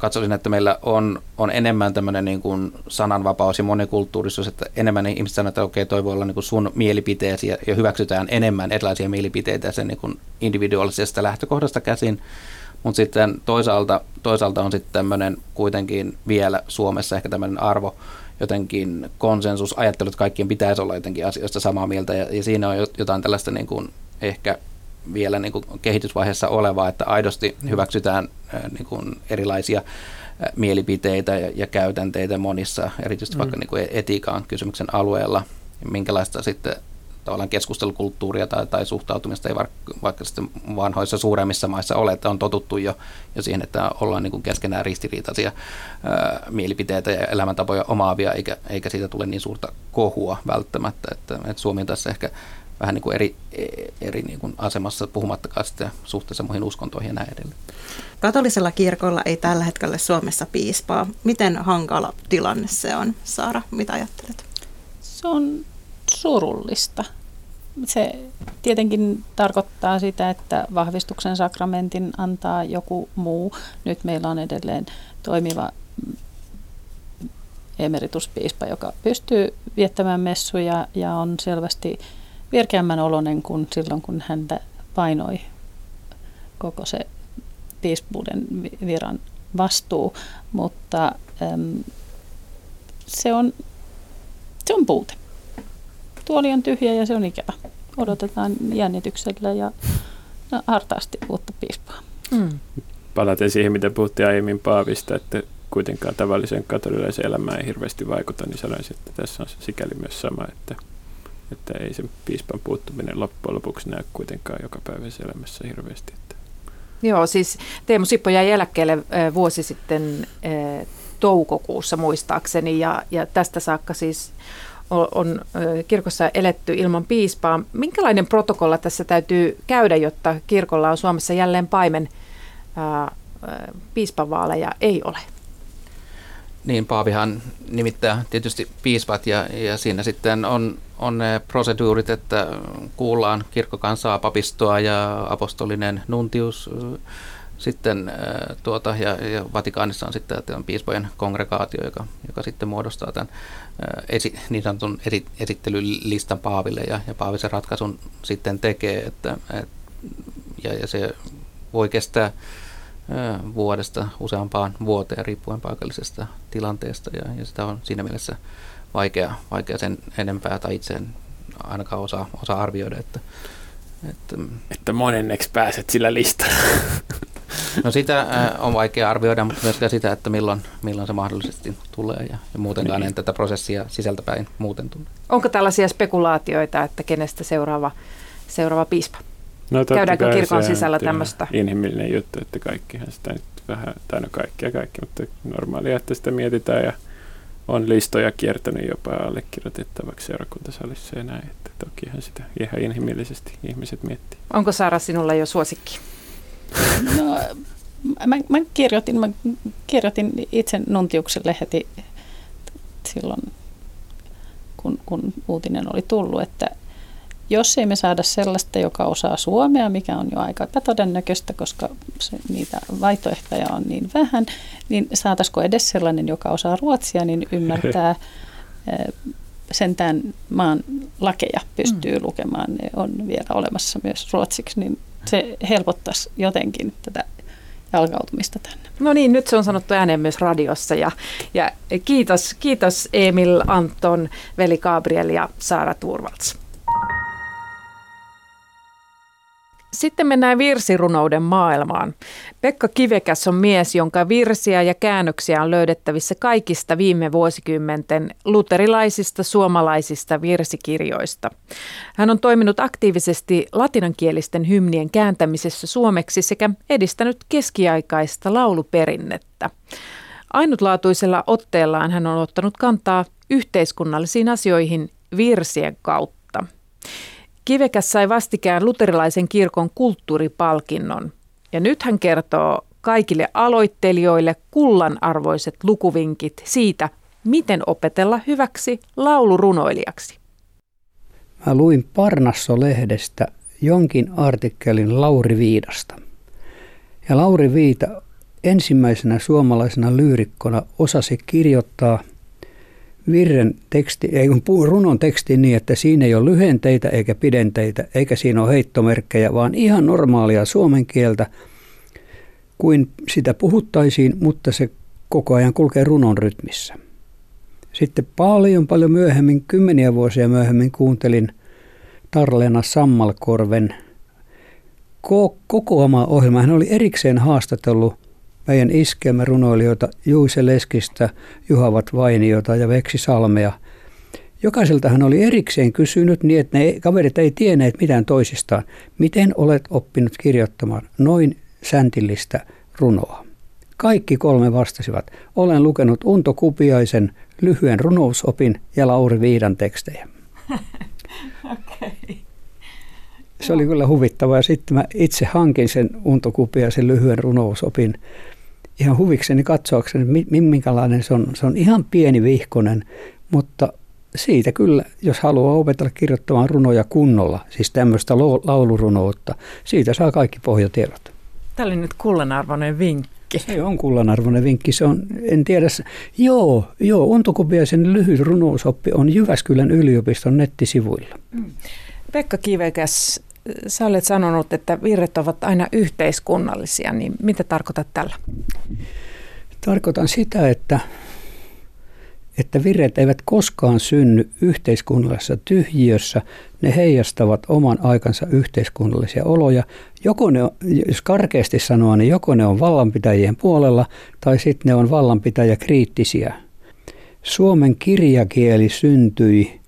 katsoisin, että meillä on, on enemmän tämmöinen niin kuin sananvapaus ja monikulttuurisuus, että enemmän ihmiset sanoo, että okei, toi voi olla niin kuin sun mielipiteesi ja, ja hyväksytään enemmän erilaisia mielipiteitä sen niin kuin individuaalisesta lähtökohdasta käsin. Mutta sitten toisaalta, toisaalta on sitten tämmöinen kuitenkin vielä Suomessa ehkä tämmöinen arvo, jotenkin konsensusajattelu, että kaikkien pitäisi olla jotenkin asioista samaa mieltä ja, ja siinä on jotain tällaista niin kuin ehkä vielä niin kuin kehitysvaiheessa olevaa, että aidosti mm. hyväksytään niin kuin erilaisia mielipiteitä ja, ja käytänteitä monissa, erityisesti mm. vaikka niin kuin etiikan kysymyksen alueella, minkälaista sitten tavallaan keskustelukulttuuria tai, tai suhtautumista ei vaikka, vaikka sitten vanhoissa suuremmissa maissa ole, että on totuttu jo, jo siihen, että ollaan niin kuin keskenään ristiriitaisia ää, mielipiteitä ja elämäntapoja omaavia, eikä, eikä siitä tule niin suurta kohua välttämättä, että, että Suomi on tässä ehkä vähän niin kuin eri, eri niin kuin asemassa, puhumattakaan sitten suhteessa muihin uskontoihin ja näin edelleen. Katolisella kirkolla ei tällä hetkellä Suomessa piispaa. Miten hankala tilanne se on, Saara? Mitä ajattelet? Se on surullista. Se tietenkin tarkoittaa sitä, että vahvistuksen sakramentin antaa joku muu. Nyt meillä on edelleen toimiva emerituspiispa, joka pystyy viettämään messuja ja on selvästi virkeämmän oloinen kuin silloin, kun häntä painoi koko se piispuuden viran vastuu, mutta äm, se, on, se on puute. Tuoli on tyhjä ja se on ikävä. Odotetaan jännityksellä ja no, hartaasti uutta piispaa. Hmm. Palaten siihen, mitä puhuttiin aiemmin Paavista, että kuitenkaan tavallisen katolilaisen elämään ei hirveästi vaikuta, niin sanoisin, että tässä on sikäli myös sama, että että ei se piispan puuttuminen loppujen lopuksi näy kuitenkaan joka päivässä elämässä hirveästi. Että. Joo, siis Teemu Sippo jäi eläkkeelle vuosi sitten toukokuussa muistaakseni ja, ja tästä saakka siis on, on kirkossa eletty ilman piispaa. Minkälainen protokolla tässä täytyy käydä, jotta kirkolla on Suomessa jälleen paimen ää, piispavaaleja ei ole? Niin, Paavihan nimittää tietysti piispat ja, ja siinä sitten on, on ne proseduurit, että kuullaan kirkkokansaa, papistoa ja apostolinen nuntius sitten tuota, ja, ja Vatikaanissa on sitten että on piispojen kongregaatio, joka, joka sitten muodostaa tämän esi, niin sanotun esi, esittelylistan Paaville ja, ja Paavi sen ratkaisun sitten tekee, että, et, ja, ja se voi kestää vuodesta useampaan vuoteen riippuen paikallisesta tilanteesta ja, ja sitä on siinä mielessä vaikea, vaikea sen enempää tai itse en ainakaan osaa, osaa arvioida. Että, että, että monenneksi pääset sillä listalla. No sitä on vaikea arvioida, mutta myöskään sitä, että milloin, milloin se mahdollisesti tulee ja, ja muutenkaan niin. en tätä prosessia sisältäpäin muuten tunne. Onko tällaisia spekulaatioita, että kenestä seuraava, seuraava piispa? No, Käydäänkö kirkon sisällä tämmöistä? Inhimillinen juttu, että kaikkihan sitä nyt vähän, tai no kaikkia kaikki, mutta normaalia, että sitä mietitään ja on listoja kiertänyt jopa allekirjoitettavaksi seurakuntasalissa ja näin, että tokihan sitä ihan inhimillisesti ihmiset miettii. Onko Saara sinulla jo suosikki? No, mä, mä, kirjoitin, mä kirjoitin itse Nuntiukselle heti silloin, kun, kun uutinen oli tullut, että jos ei me saada sellaista, joka osaa suomea, mikä on jo aika epätodennäköistä, koska se, niitä vaihtoehtoja on niin vähän, niin saataisiko edes sellainen, joka osaa ruotsia, niin ymmärtää sentään maan lakeja pystyy mm. lukemaan, ne on vielä olemassa myös ruotsiksi, niin se helpottaisi jotenkin tätä jalkautumista tänne. No niin, nyt se on sanottu ääneen myös radiossa ja, ja kiitos, kiitos Emil, Anton, Veli Gabriel ja Saara Turvalts. Sitten mennään virsirunouden maailmaan. Pekka Kivekäs on mies, jonka virsiä ja käännöksiä on löydettävissä kaikista viime vuosikymmenten luterilaisista suomalaisista virsikirjoista. Hän on toiminut aktiivisesti latinankielisten hymnien kääntämisessä suomeksi sekä edistänyt keskiaikaista lauluperinnettä. Ainutlaatuisella otteellaan hän on ottanut kantaa yhteiskunnallisiin asioihin virsien kautta. Kivekäs sai vastikään luterilaisen kirkon kulttuuripalkinnon. Ja nyt hän kertoo kaikille aloittelijoille kullanarvoiset lukuvinkit siitä, miten opetella hyväksi laulurunoilijaksi. Mä luin Parnasso-lehdestä jonkin artikkelin Lauri Viidasta. Ja Lauri Viita ensimmäisenä suomalaisena lyyrikkona osasi kirjoittaa – virren teksti, ei kun runon teksti niin, että siinä ei ole lyhenteitä eikä pidenteitä, eikä siinä ole heittomerkkejä, vaan ihan normaalia suomen kieltä, kuin sitä puhuttaisiin, mutta se koko ajan kulkee runon rytmissä. Sitten paljon paljon myöhemmin, kymmeniä vuosia myöhemmin kuuntelin Tarlena Sammalkorven kokoama ohjelma. Hän oli erikseen haastatellut meidän runoilijoita Juise Leskistä, Juhavat Vainiota ja Veksi Salmea, Jokaiseltahan oli erikseen kysynyt niin, että ne kaverit ei tienneet mitään toisistaan. Miten olet oppinut kirjoittamaan noin säntillistä runoa? Kaikki kolme vastasivat. Olen lukenut Unto Kupiaisen lyhyen runousopin ja Lauri Viidan tekstejä. okay. Se oli kyllä huvittavaa. Ja sitten mä itse hankin sen Unto Kupiaisen lyhyen runousopin ihan huvikseni katsoakseni, minkälainen se on. Se on ihan pieni vihkonen, mutta siitä kyllä, jos haluaa opetella kirjoittamaan runoja kunnolla, siis tämmöistä laulurunoutta, siitä saa kaikki pohjatiedot. Tämä oli nyt kullanarvoinen vinkki. Se on kullanarvoinen vinkki. Se on, en tiedä, joo, joo, Unto Kupiaisen lyhyt runousoppi on Jyväskylän yliopiston nettisivuilla. Mm. Pekka Kivekäs, sä olet sanonut, että virret ovat aina yhteiskunnallisia, niin mitä tarkoitat tällä? Tarkoitan sitä, että, että virret eivät koskaan synny yhteiskunnallisessa tyhjiössä. Ne heijastavat oman aikansa yhteiskunnallisia oloja. Joko ne, jos karkeasti sanoa, niin joko ne on vallanpitäjien puolella tai sitten ne on vallanpitäjä kriittisiä. Suomen kirjakieli syntyi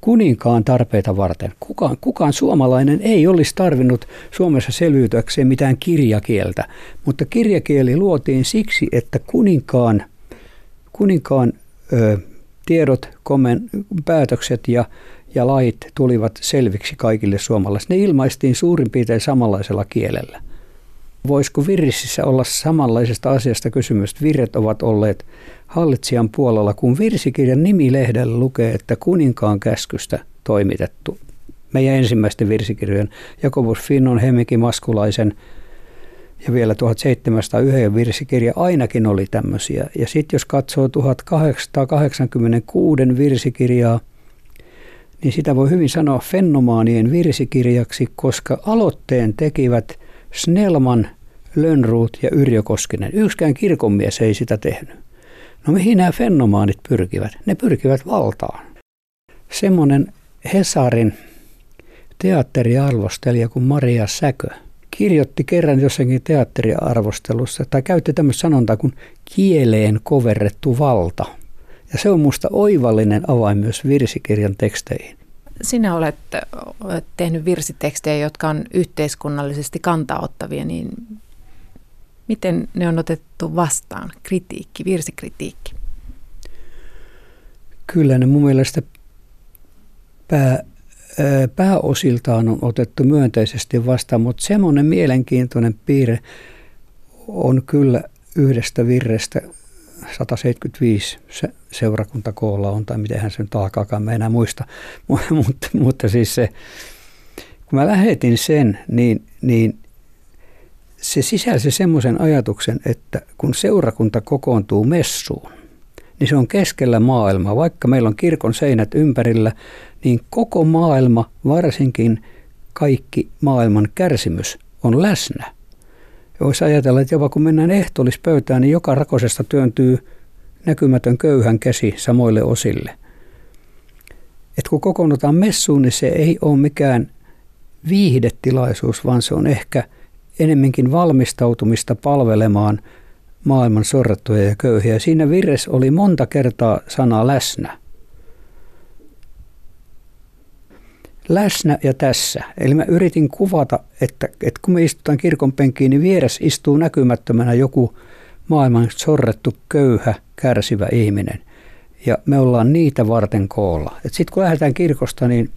kuninkaan tarpeita varten. Kukaan, kukaan suomalainen ei olisi tarvinnut Suomessa selviytyäkseen mitään kirjakieltä, mutta kirjakieli luotiin siksi, että kuninkaan, kuninkaan ö, tiedot, komen, päätökset ja, ja lait tulivat selviksi kaikille suomalaisille. Ne ilmaistiin suurin piirtein samanlaisella kielellä. Voisiko virrississä olla samanlaisesta asiasta kysymys? Virret ovat olleet hallitsijan puolella, kun virsikirjan nimilehdellä lukee, että kuninkaan käskystä toimitettu. Meidän ensimmäisten virsikirjojen Jakobus Finnon, Hemiki Maskulaisen ja vielä 1701 virsikirja ainakin oli tämmöisiä. Ja sitten jos katsoo 1886 virsikirjaa, niin sitä voi hyvin sanoa fenomaanien virsikirjaksi, koska aloitteen tekivät Snellman, Lönnruut ja Yrjö Koskinen. Yksikään kirkonmies ei sitä tehnyt. No mihin nämä fenomaanit pyrkivät? Ne pyrkivät valtaan. Semmoinen Hesarin teatteriarvostelija kuin Maria Säkö kirjoitti kerran jossakin teatteriarvostelussa, tai käytti tämmöistä sanontaa kuin kieleen koverrettu valta. Ja se on musta oivallinen avain myös virsikirjan teksteihin. Sinä olet tehnyt virsitekstejä, jotka on yhteiskunnallisesti kantaottavia, niin Miten ne on otettu vastaan, kritiikki, virsikritiikki? Kyllä ne mun mielestä pää, pääosiltaan on otettu myönteisesti vastaan, mutta semmoinen mielenkiintoinen piirre on kyllä yhdestä virrestä 175 se, seurakuntakoolla on, tai miten se nyt alkaakaan, mä enää muista. mutta, mutta siis se, kun mä lähetin sen, niin, niin se sisälsi semmoisen ajatuksen, että kun seurakunta kokoontuu messuun, niin se on keskellä maailmaa. Vaikka meillä on kirkon seinät ympärillä, niin koko maailma, varsinkin kaikki maailman kärsimys on läsnä. Voisi ajatella, että jopa kun mennään ehtoollispöytään, niin joka rakosesta työntyy näkymätön köyhän käsi samoille osille. Et kun kokoonnutaan messuun, niin se ei ole mikään viihdetilaisuus, vaan se on ehkä – enemminkin valmistautumista palvelemaan maailman sorrettuja ja köyhiä. Siinä virres oli monta kertaa sana läsnä. Läsnä ja tässä. Eli mä yritin kuvata, että, että kun me istutaan kirkon penkiin, niin vieressä istuu näkymättömänä joku maailman sorrettu, köyhä, kärsivä ihminen. Ja me ollaan niitä varten koolla. Sitten kun lähdetään kirkosta, niin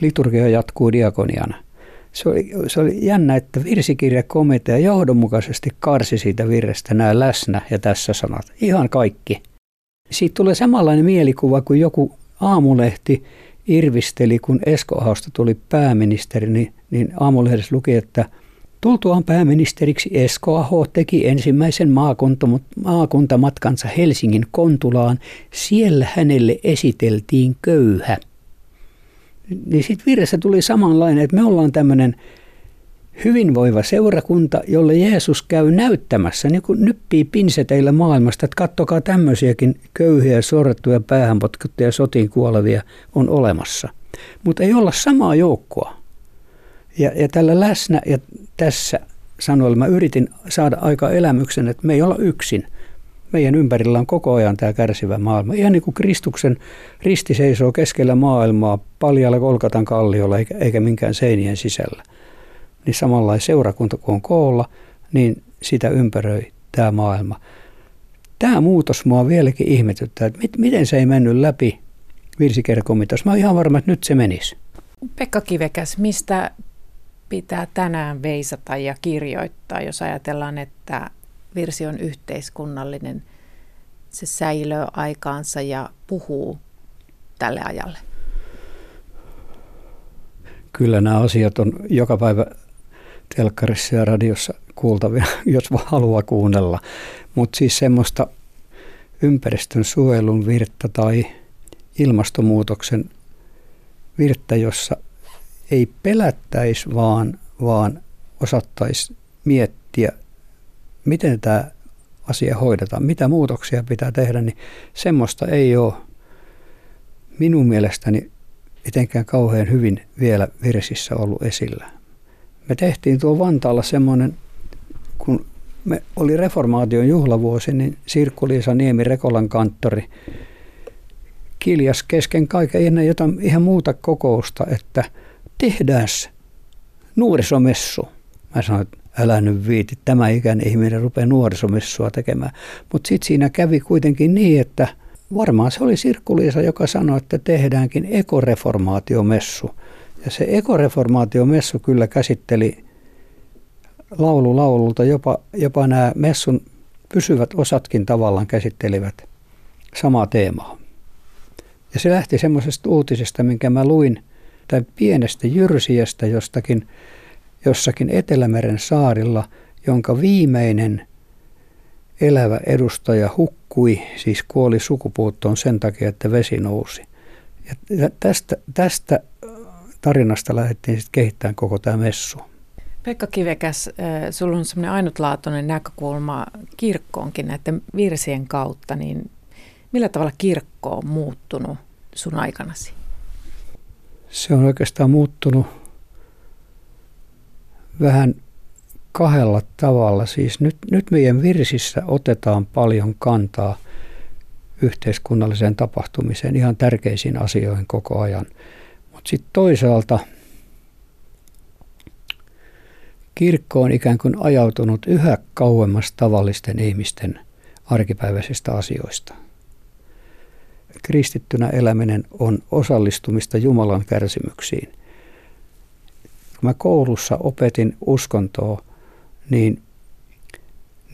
liturgia jatkuu diakoniana – se oli, se oli jännä, että virsikirjakomitea johdonmukaisesti karsi siitä virrestä nämä läsnä ja tässä sanat. Ihan kaikki. Siitä tulee samanlainen mielikuva kuin joku aamulehti irvisteli, kun Esko Ahosta tuli pääministeri, niin, niin aamulehdessä luki, että Tultuaan pääministeriksi Esko Aho teki ensimmäisen maakuntamatkansa Helsingin Kontulaan. Siellä hänelle esiteltiin köyhä – niin sitten virressä tuli samanlainen, että me ollaan tämmöinen hyvinvoiva seurakunta, jolle Jeesus käy näyttämässä, niin kuin nyppii pinseteillä maailmasta, että kattokaa tämmöisiäkin köyhiä, sorrettuja, päähänpotkuttuja, sotiin kuolevia on olemassa. Mutta ei olla samaa joukkoa. Ja, ja tällä läsnä ja tässä sanoilla mä yritin saada aika elämyksen, että me ei olla yksin. Meidän ympärillä on koko ajan tämä kärsivä maailma. Ihan niin kuin Kristuksen risti seisoo keskellä maailmaa paljalla Kolkatan kalliolla eikä, eikä minkään seinien sisällä. Niin samanlainen seurakunta kun on koolla, niin sitä ympäröi tämä maailma. Tämä muutos mua vieläkin ihmetyttää, että miten se ei mennyt läpi virsikerkomitossa. Mä oon ihan varma, että nyt se menisi. Pekka Kivekäs, mistä pitää tänään veisata ja kirjoittaa, jos ajatellaan, että virsi on yhteiskunnallinen, se säilöö aikaansa ja puhuu tälle ajalle? Kyllä nämä asiat on joka päivä telkkarissa ja radiossa kuultavia, jos haluaa kuunnella. Mutta siis semmoista ympäristön suojelun virttä tai ilmastonmuutoksen virttä, jossa ei pelättäisi, vaan, vaan osattaisi miettiä, miten tämä asia hoidetaan, mitä muutoksia pitää tehdä, niin semmoista ei ole minun mielestäni mitenkään kauhean hyvin vielä virsissä ollut esillä. Me tehtiin tuo Vantaalla semmoinen, kun me oli reformaation juhlavuosi, niin Sirkku-Liisa Niemi Rekolan kanttori kiljas kesken kaiken ennen jotain ihan muuta kokousta, että tehdään nuorisomessu. Mä sanoin, että älä nyt viiti, tämä ikäinen ihminen rupeaa nuorisomessua tekemään. Mutta sitten siinä kävi kuitenkin niin, että varmaan se oli Sirkku-Liisa, joka sanoi, että tehdäänkin ekoreformaatiomessu. Ja se ekoreformaatiomessu kyllä käsitteli laulu laululta, jopa, jopa nämä messun pysyvät osatkin tavallaan käsittelivät samaa teemaa. Ja se lähti semmoisesta uutisesta, minkä mä luin, tai pienestä jyrsijästä jostakin, jossakin Etelämeren saarilla, jonka viimeinen elävä edustaja hukkui, siis kuoli sukupuuttoon sen takia, että vesi nousi. Ja tästä, tästä tarinasta lähdettiin sitten kehittämään koko tämä messu. Pekka Kivekäs, sinulla on semmoinen ainutlaatuinen näkökulma kirkkoonkin näiden virsien kautta, niin millä tavalla kirkko on muuttunut sun aikanasi? Se on oikeastaan muuttunut vähän kahdella tavalla. Siis nyt, nyt meidän virsissä otetaan paljon kantaa yhteiskunnalliseen tapahtumiseen, ihan tärkeisiin asioihin koko ajan. Mutta sitten toisaalta kirkko on ikään kuin ajautunut yhä kauemmas tavallisten ihmisten arkipäiväisistä asioista. Kristittynä eläminen on osallistumista Jumalan kärsimyksiin. Kun mä koulussa opetin uskontoa, niin,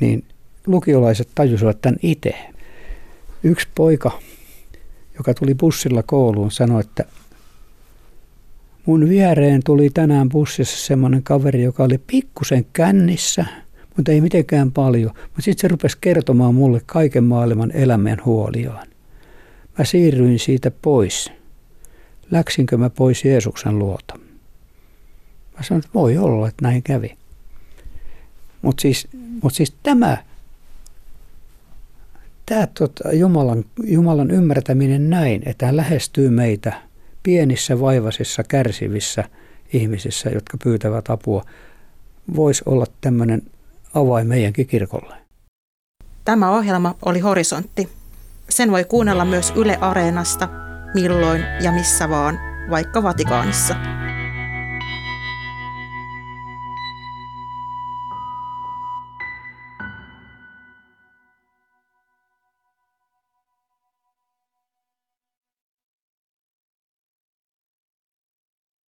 niin lukiolaiset tajusivat tämän itse. Yksi poika, joka tuli bussilla kouluun, sanoi, että mun viereen tuli tänään bussissa semmoinen kaveri, joka oli pikkusen kännissä, mutta ei mitenkään paljon. Mutta sitten se rupesi kertomaan mulle kaiken maailman elämän huoliaan. Mä siirryin siitä pois. Läksinkö mä pois Jeesuksen luota? Mä sanoin, että voi olla, että näin kävi. Mutta siis, mut siis tämä, tämä tota, Jumalan, Jumalan ymmärtäminen näin, että hän lähestyy meitä pienissä, vaivaisissa, kärsivissä ihmisissä, jotka pyytävät apua, voisi olla tämmöinen avain meidänkin kirkolle. Tämä ohjelma oli Horisontti. Sen voi kuunnella myös Yle Areenasta, milloin ja missä vaan, vaikka Vatikaanissa.